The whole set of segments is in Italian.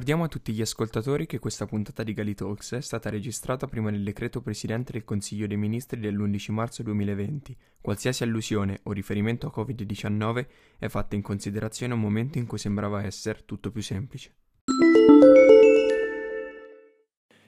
Ricordiamo a tutti gli ascoltatori che questa puntata di Galitalks è stata registrata prima del decreto Presidente del Consiglio dei Ministri dell'11 marzo 2020. Qualsiasi allusione o riferimento a Covid-19 è fatta in considerazione a un momento in cui sembrava essere tutto più semplice.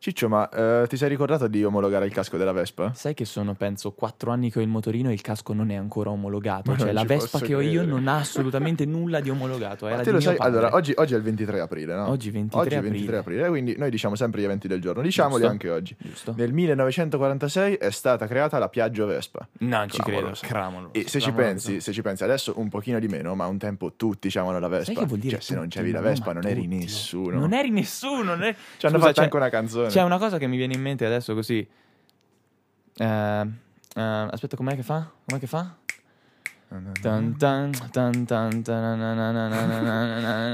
Ciccio, ma eh, ti sei ricordato di omologare il casco della Vespa? Sai che sono, penso, quattro anni che ho il motorino e il casco non è ancora omologato. Ma cioè, la Vespa che ho io non ha assolutamente nulla di omologato. Era te lo sai? Allora, oggi, oggi è il 23 aprile, no? Oggi 23 Oggi è il aprile. 23 aprile, quindi noi diciamo sempre gli eventi del giorno. Diciamoli Giusto. anche oggi. Giusto? Nel 1946 è stata creata la Piaggio Vespa. Non ci credo. Clamoroso. E se ci, pensi, se ci pensi adesso un pochino di meno, ma un tempo tutti dicevano la Vespa. Sai che vuol dire Cioè, se non c'avevi la No, Vespa non eri nessuno. Non eri nessuno. Eri... Ci hanno fatto anche una canzone. C'è una cosa che mi viene in mente adesso così. Eh, eh, aspetta, com'è che fa? Com'è che fa?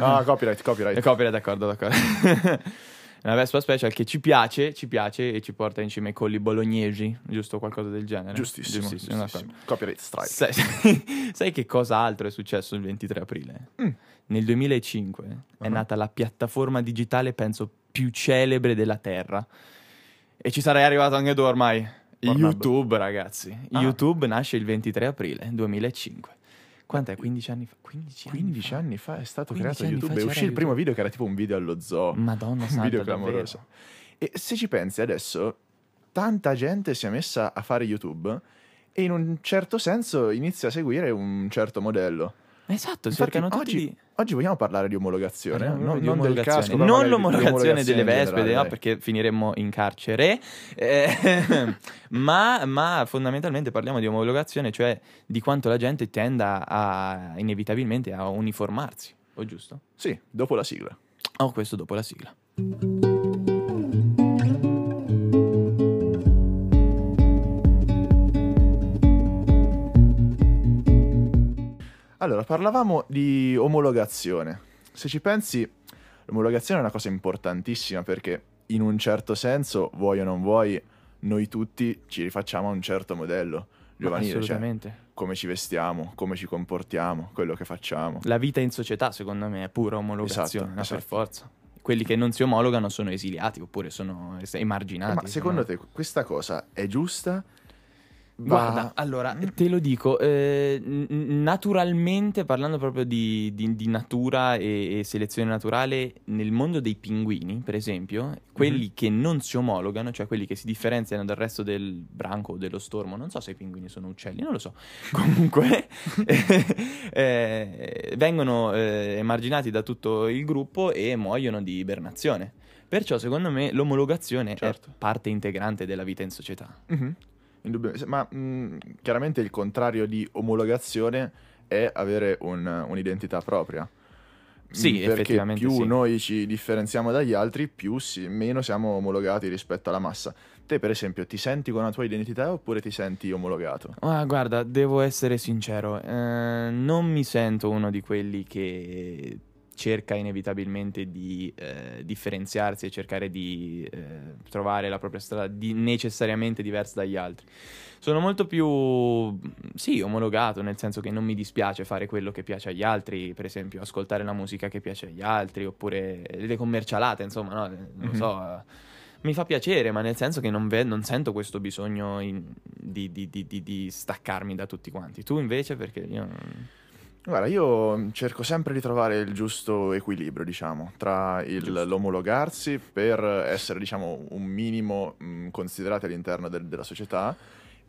Ah, copyright, copyright. E copyright, d'accordo, d'accordo. Una Vespa Special che ci piace, ci piace e ci porta in cima ai colli bolognesi, giusto? Qualcosa del genere. Giustissimo. Giustissimo, giustissimo. Copyright strike. Sai, sai- sai che cosa altro è successo il 23 aprile? Mm. Nel 2005 è Uh-huh. nata la piattaforma digitale, penso, più celebre della Terra. E ci sarei arrivato anche tu ormai. Pornhub. YouTube, ragazzi. Ah. YouTube nasce il 23 aprile 2005. Quant'è? 15 anni fa? 15 anni 15 fa? anni fa è stato 15 creato YouTube fa e uscì il primo video che era tipo un video allo zoo. Madonna un video davvero. clamoroso. E se ci pensi adesso, tanta gente si è messa a fare YouTube e in un certo senso inizia a seguire un certo modello. Esatto, Infatti, cercano tutti oggi, di... oggi vogliamo parlare di omologazione, Parliamo non, di non del omologazione. casco, non l'omologazione delle vespe, generale, no, perché finiremmo in carcere, Eh, ma, ma fondamentalmente parliamo di omologazione, cioè di quanto la gente tenda a, inevitabilmente a uniformarsi, o giusto? Sì, dopo la sigla. Oh, questo dopo la sigla. Allora, parlavamo di omologazione. Se ci pensi, l'omologazione è una cosa importantissima perché in un certo senso, vuoi o non vuoi, noi tutti ci rifacciamo a un certo modello giovanile, cioè Assolutamente. come ci vestiamo, come ci comportiamo, quello che facciamo. La vita in società, secondo me, è pura omologazione, Esatto, no, per esatto. forza. Quelli che non si omologano sono esiliati oppure sono emarginati. Ma secondo sono- te questa cosa è giusta? Guarda, allora Mm. te lo dico, eh, naturalmente parlando proprio di, di- di natura e, e selezione naturale, nel mondo dei pinguini, per esempio, quelli Mhm. che non si omologano, cioè quelli che si differenziano dal resto del branco o dello stormo, non so se i pinguini sono uccelli, non lo so, comunque eh, vengono eh, emarginati da tutto il gruppo e muoiono di ibernazione. Perciò secondo me l'omologazione Certo. è parte integrante della vita in società. Mhm. Indubbiamente. Ma mh, chiaramente il contrario di omologazione è avere un- un'identità propria. Sì, Mm, perché effettivamente più sì. noi ci differenziamo dagli altri, più si- meno siamo omologati rispetto alla massa. Te, per esempio, ti senti con la tua identità oppure ti senti omologato? Ah, guarda, devo essere sincero, eh, non mi sento uno di quelli che cerca inevitabilmente di eh, differenziarsi e cercare di eh, trovare la propria strada di- necessariamente diversa dagli altri. Sono molto più, sì, omologato, nel senso che non mi dispiace fare quello che piace agli altri, per esempio ascoltare la musica che piace agli altri, oppure le commercialate, insomma, no? non Mhm. so. eh, mi fa piacere, ma nel senso che non, ve- non sento questo bisogno in- di, di- di- di- di staccarmi da tutti quanti. Tu invece, perché io... Guarda, io cerco sempre di trovare il giusto equilibrio, diciamo, tra il- Giusto. l'omologarsi per essere, diciamo, un minimo mh, considerati all'interno del- della società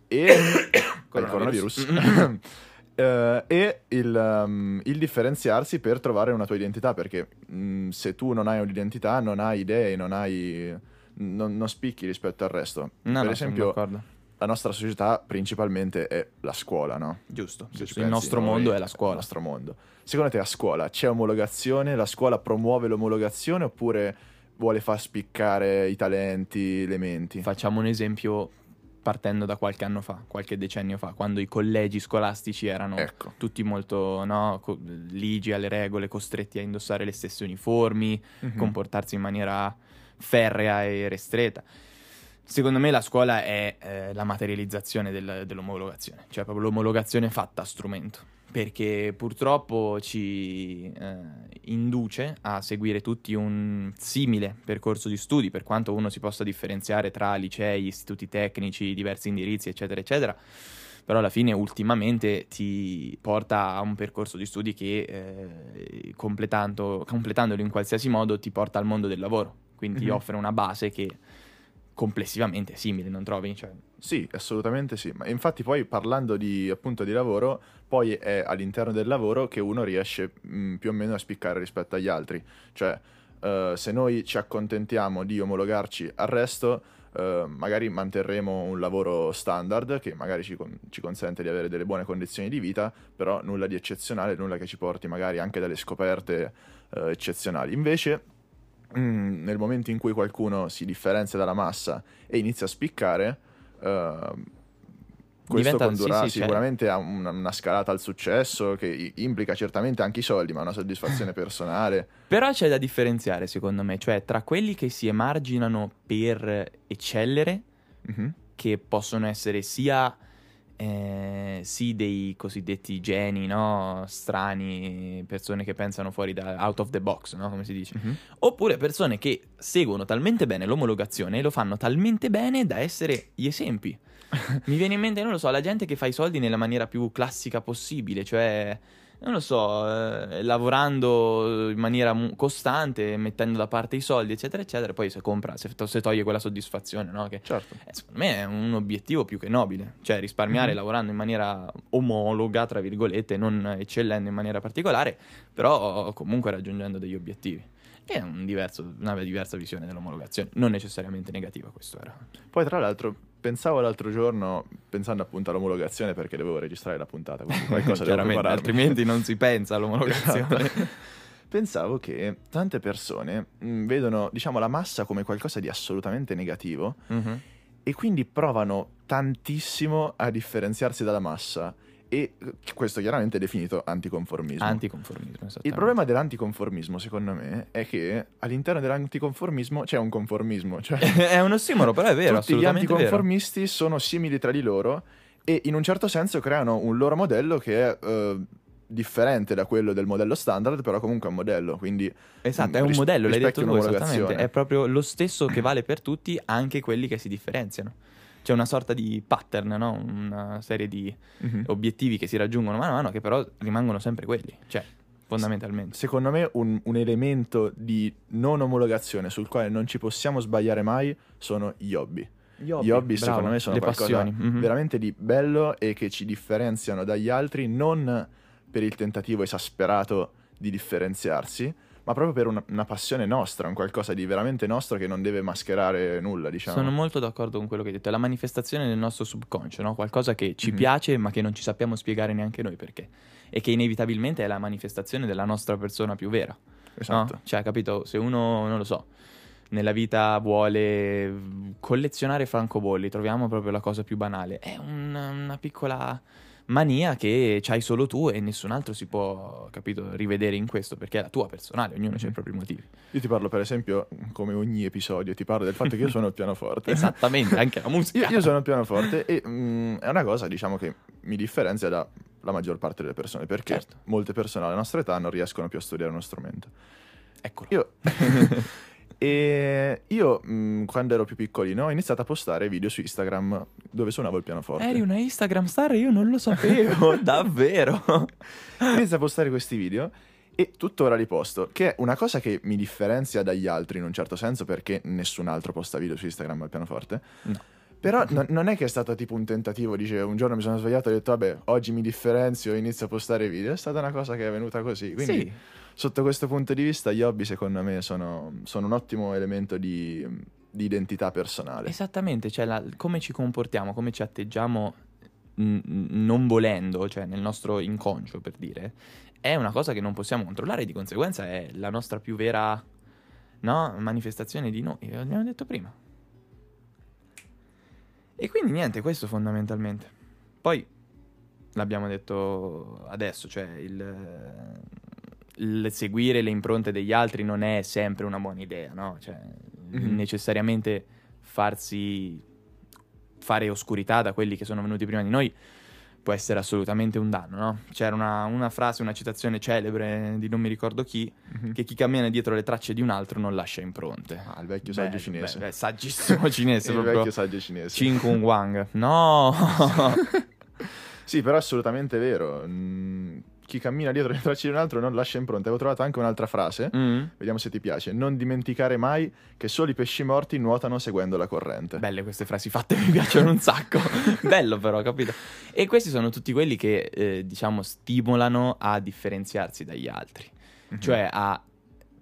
e il coronavirus. Eh, e il, um, il differenziarsi per trovare una tua identità, perché mh, se tu non hai un'identità, non hai idee, non hai. non, non spicchi rispetto al resto. No, per no, sono esempio, d'accordo. La nostra società principalmente è la scuola, no? Giusto, giusto. il nostro noi- mondo è la Il scuola. nostro mondo. Secondo te a scuola c'è omologazione? La scuola promuove l'omologazione oppure vuole far spiccare i talenti, le menti? Facciamo un esempio partendo da qualche anno fa, qualche decennio fa, quando i collegi scolastici erano Ecco. tutti molto no, co- ligi alle regole, costretti a indossare le stesse uniformi, Mhm. comportarsi in maniera ferrea e restretta. Secondo me la scuola è eh, la materializzazione del- dell'omologazione, cioè proprio l'omologazione fatta a strumento. Perché purtroppo ci eh, induce a seguire tutti un simile percorso di studi, per quanto uno si possa differenziare tra licei, istituti tecnici, diversi indirizzi, eccetera, eccetera. Però alla fine ultimamente ti porta a un percorso di studi che eh, completando, completandolo in qualsiasi modo ti porta al mondo del lavoro, quindi mm-hmm. ti mhm. offre una base che complessivamente simile, non trovi? Cioè... Sì, assolutamente sì. Ma infatti poi parlando di, appunto, di lavoro, poi è all'interno del lavoro che uno riesce mh, mm, più o meno a spiccare rispetto agli altri. Cioè, uh, se noi ci accontentiamo di omologarci al resto, uh, magari manterremo un lavoro standard che magari ci, con- ci consente di avere delle buone condizioni di vita, però nulla di eccezionale, nulla che ci porti magari anche delle scoperte uh, eccezionali. Invece mm, nel momento in cui qualcuno si differenzia dalla massa e inizia a spiccare, uh, questo Diventa, condurrà sì, sì, sicuramente certo. a una, una, scalata al successo che implica certamente anche i soldi, ma una soddisfazione personale. Però c'è da differenziare, secondo me, cioè tra quelli che si emarginano per eccellere, mm-hmm. che possono essere sia eh, sì dei cosiddetti geni, no? strani, persone che pensano fuori da out of the box, no? come si dice, mm-hmm. oppure persone che seguono talmente bene l'omologazione e lo fanno talmente bene da essere gli esempi. Mi viene in mente, non lo so, la gente che fa i soldi nella maniera più classica possibile, cioè non lo so, eh, lavorando in maniera mu- costante, mettendo da parte i soldi, eccetera, eccetera, poi se compra, se, to- se toglie quella soddisfazione, no? Che certo. eh, secondo me è un obiettivo più che nobile, cioè risparmiare mm-hmm. lavorando in maniera omologa, tra virgolette, non eccellendo in maniera particolare, però comunque raggiungendo degli obiettivi. È un diverso, una diversa visione dell'omologazione, non necessariamente negativa questo era. Poi tra l'altro pensavo l'altro giorno, pensando appunto all'omologazione perché dovevo registrare la puntata, quindi qualcosa devo prepararmi. altrimenti non si pensa all'omologazione. Esatto. Pensavo che tante persone mh, mm, vedono, diciamo, la massa come qualcosa di assolutamente negativo mm-hmm. e quindi provano tantissimo a differenziarsi dalla massa e questo chiaramente è definito anticonformismo. Anticonformismo, Il problema dell'anticonformismo, secondo me, è che all'interno dell'anticonformismo c'è un conformismo. Cioè è un ossimoro, però è vero. Tutti gli anticonformisti vero. sono simili tra di loro e in un certo senso creano un loro modello che è uh, differente da quello del modello standard, però comunque è un modello. Quindi, esatto, è un ris- modello, l'hai detto tu, esattamente. È proprio lo stesso che vale per tutti, anche quelli che si differenziano c'è una sorta di pattern, no? una serie di mm-hmm. obiettivi che si raggiungono mano a mano che però rimangono sempre quelli, cioè fondamentalmente. Secondo me un, un elemento di non omologazione sul quale non ci possiamo sbagliare mai sono gli hobby. Gli hobby, gli hobby secondo me sono qualcosa mm-hmm. veramente di bello e che ci differenziano dagli altri non per il tentativo esasperato di differenziarsi, ma proprio per una, una, passione nostra, un qualcosa di veramente nostro che non deve mascherare nulla, diciamo. Sono molto d'accordo con quello che hai detto, è la manifestazione del nostro subconscio, no? qualcosa che ci mm-hmm. piace ma che non ci sappiamo spiegare neanche noi perché, e che inevitabilmente è la manifestazione della nostra persona più vera. Esatto. No? Cioè, capito, se uno, non lo so, nella vita vuole collezionare francobolli, troviamo proprio la cosa più banale, è un, una piccola mania che c'hai solo tu e nessun altro si può, capito, rivedere in questo perché è la tua personale, ognuno mm-hmm. ha i propri motivi. Io ti parlo per esempio, come ogni episodio, ti parlo del fatto che io suono il pianoforte. Esattamente, anche la musica. io, io suono il pianoforte e mm, è una cosa, diciamo, che mi differenzia dalla maggior parte delle persone perché certo. molte persone alla nostra età non riescono più a studiare uno strumento. Eccolo. Io... E io, mh, mm, quando ero più piccolino, ho iniziato a postare video su Instagram dove suonavo il pianoforte. Eri una Instagram star? Io non lo sapevo, davvero. Inizio a postare questi video e tuttora li posto, che è una cosa che mi differenzia dagli altri in un certo senso perché nessun altro posta video su Instagram al pianoforte. No. Però no, non è che è stato tipo un tentativo, dice un giorno mi sono svegliato e ho detto vabbè, oggi mi differenzio e inizio a postare video, è stata una cosa che è venuta così. Quindi sì sotto questo punto di vista gli hobby secondo me sono, sono un ottimo elemento di, di, identità personale. Esattamente, cioè la, come ci comportiamo, come ci atteggiamo n- non volendo, cioè nel nostro inconscio per dire, è una cosa che non possiamo controllare di conseguenza è la nostra più vera no, manifestazione di noi, l'abbiamo detto prima. E quindi niente, questo fondamentalmente. Poi l'abbiamo detto adesso, cioè il seguire le impronte degli altri non è sempre una buona idea, no? Cioè, mm-hmm. necessariamente farsi fare oscurità da quelli che sono venuti prima di noi può essere assolutamente un danno, no? C'era una, una frase, una citazione celebre di non mi ricordo chi, Mhm. che chi cammina dietro le tracce di un altro non lascia impronte. Ah, il vecchio saggio cinese. bello, eh, saggissimo cinese, il proprio. vecchio saggio cinese. Chin Kung Wang. No! Sì, però è assolutamente vero. Mm, chi cammina dietro le tracce di un altro non lascia impronte. Avevo trovato anche un'altra frase. Mm. Vediamo se ti piace. Non dimenticare mai che solo i pesci morti nuotano seguendo la corrente. Belle queste frasi fatte, mi piacciono un sacco. Bello però, capito? E questi sono tutti quelli che, eh, diciamo, stimolano a differenziarsi dagli altri. Mhm. Cioè a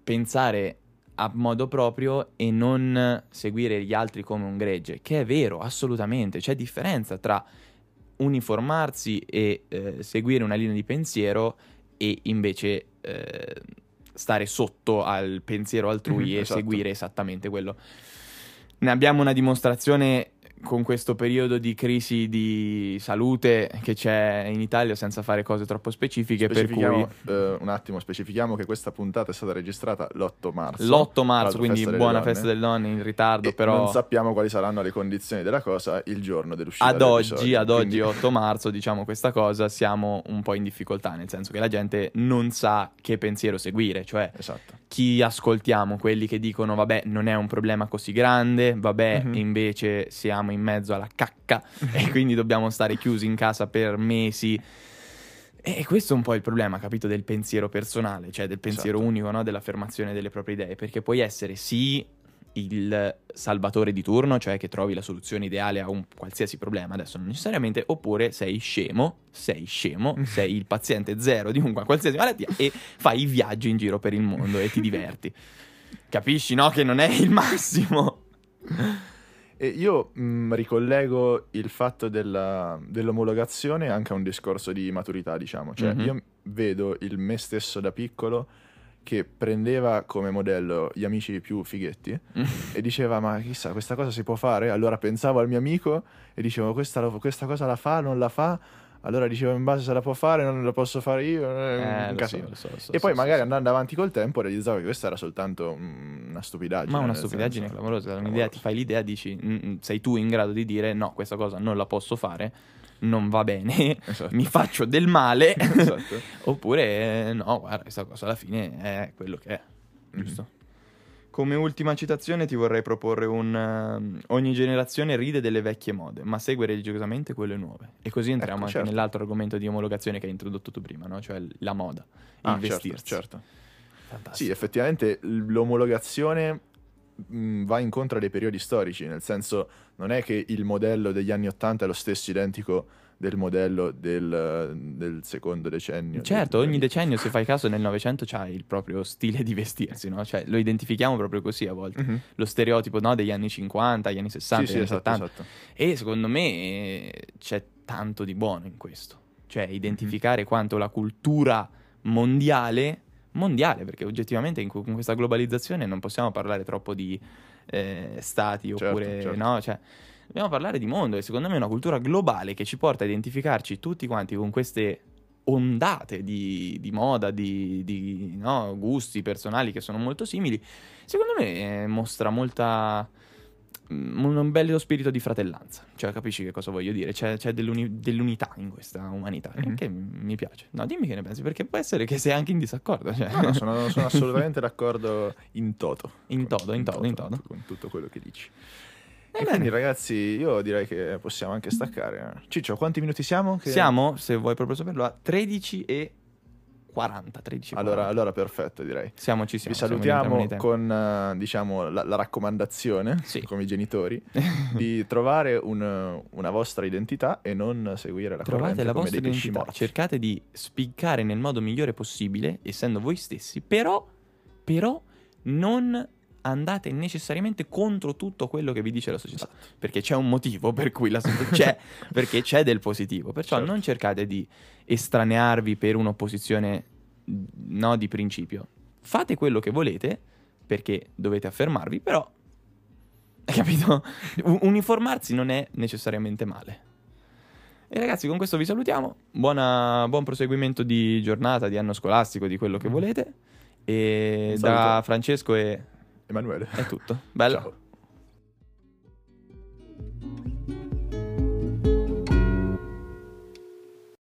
pensare a modo proprio e non seguire gli altri come un gregge, che è vero, assolutamente, c'è differenza tra uniformarsi e eh, seguire una linea di pensiero e invece eh, stare sotto al pensiero altrui Mhm, e esatto. seguire esattamente quello. Ne abbiamo una dimostrazione con questo periodo di crisi di salute che c'è in Italia senza fare cose troppo specifiche, per cui eh, un attimo, specifichiamo che questa puntata è stata registrata l'8 marzo. l'8 marzo, quindi festa buona donne. festa delle donne in ritardo, E però non sappiamo quali saranno le condizioni della cosa il giorno dell'uscita ad oggi, ad oggi quindi- 8 marzo, diciamo questa cosa, siamo un po' in difficoltà, nel senso che la gente non sa che pensiero seguire, cioè Esatto. Chi ascoltiamo, quelli che dicono vabbè non è un problema così grande, vabbè Mhm. invece siamo in mezzo alla cacca e quindi dobbiamo stare chiusi in casa per mesi. E questo è un po' il problema, capito, del pensiero personale, cioè del pensiero Esatto. unico, no? dell'affermazione delle proprie idee, perché puoi essere sì il salvatore di turno, cioè che trovi la soluzione ideale a un qualsiasi problema, adesso non necessariamente, oppure sei scemo, sei scemo, sei il paziente zero di un qualsiasi malattia e fai i viaggi in giro per il mondo e ti diverti. Capisci, no? Che non è il massimo. E io mh, ricollego il fatto della- dell'omologazione anche a un discorso di maturità, diciamo. Cioè, Mhm. io vedo il me stesso da piccolo che prendeva come modello gli amici più fighetti e diceva ma chissà questa cosa si può fare? Allora pensavo al mio amico e dicevo questa, lo- questa cosa la fa non la fa? Allora dicevo in base se la può fare non la posso fare io eh, un lo casino. so, lo so, lo so, e poi magari andando avanti col tempo realizzavo che questa era soltanto mm, una stupidaggine Ma una stupidaggine senso- clamorosa, un'idea, ti fai l'idea, dici, "Mm, mm, sei tu in grado di dire no, questa cosa non la posso fare, non va bene, Esatto. mi faccio del male, Esatto. oppure no, guarda, questa cosa alla fine è quello che è, Mhm. giusto? Come ultima citazione ti vorrei proporre un... ehm, ogni generazione ride delle vecchie mode, ma segue religiosamente quelle nuove. E così entriamo Ecco, anche certo. nell'altro argomento di omologazione che hai introdotto tu prima, no? Cioè la moda, il Ah, certo, vestirsi. certo. Fantastico. Sì, effettivamente l'omologazione mh, va incontro a dei periodi storici, nel senso non è che il modello degli anni 80 è lo stesso identico del modello del, del secondo decennio. Certo, del- ogni decennio, se fai caso, nel Novecento c'ha il proprio stile di vestirsi, no? Cioè, lo identifichiamo proprio così a volte. Mhm. Lo stereotipo, no, degli anni 50, gli anni 60, Sì, sì, anni esatto, 70. esatto. E secondo me eh, c'è tanto di buono in questo. Cioè, identificare quanto la cultura mondiale, mondiale, perché oggettivamente in con questa globalizzazione non possiamo parlare troppo di eh, stati Certo, oppure certo. no, cioè dobbiamo parlare di mondo e secondo me è una cultura globale che ci porta a identificarci tutti quanti con queste ondate di, di moda, di, di, no, gusti personali che sono molto simili, secondo me eh, mostra molta un bello spirito di fratellanza, cioè capisci che cosa voglio dire? C'è, c'è dell'uni- dell'unità in questa umanità, Mhm. che mi piace. No, dimmi che ne pensi, perché può essere che sei anche in disaccordo. Cioè. No, no, sono, sono assolutamente d'accordo in toto. In toto, in toto, in toto. Con tutto quello che dici. E bene. quindi ragazzi, io direi che possiamo anche staccare. Ciccio, quanti minuti siamo? Che- Siamo, se vuoi proprio saperlo, a 13 e 40. 13 e Allora, 40. allora perfetto, direi. siamo, ci siamo. Vi salutiamo con eh, diciamo, la, la raccomandazione, Sì. come i genitori, di trovare un- una vostra identità e non seguire la Trovate corrente la come vostra identità, cercate di spiccare nel modo migliore possibile, essendo voi stessi, però, però non andate necessariamente contro tutto quello che vi dice la società, Esatto. perché c'è un motivo per cui la società c'è, perché c'è del positivo, perciò Certo. non cercate di estranearvi per un'opposizione no, di principio. Fate quello che volete, perché dovete affermarvi, però, hai capito? Uniformarsi non è necessariamente male. E ragazzi, con questo vi salutiamo. Buona- buon proseguimento di giornata, di anno scolastico, di quello che volete. E da. Francesco è, Emanuele. è tutto. Bello. Ciao.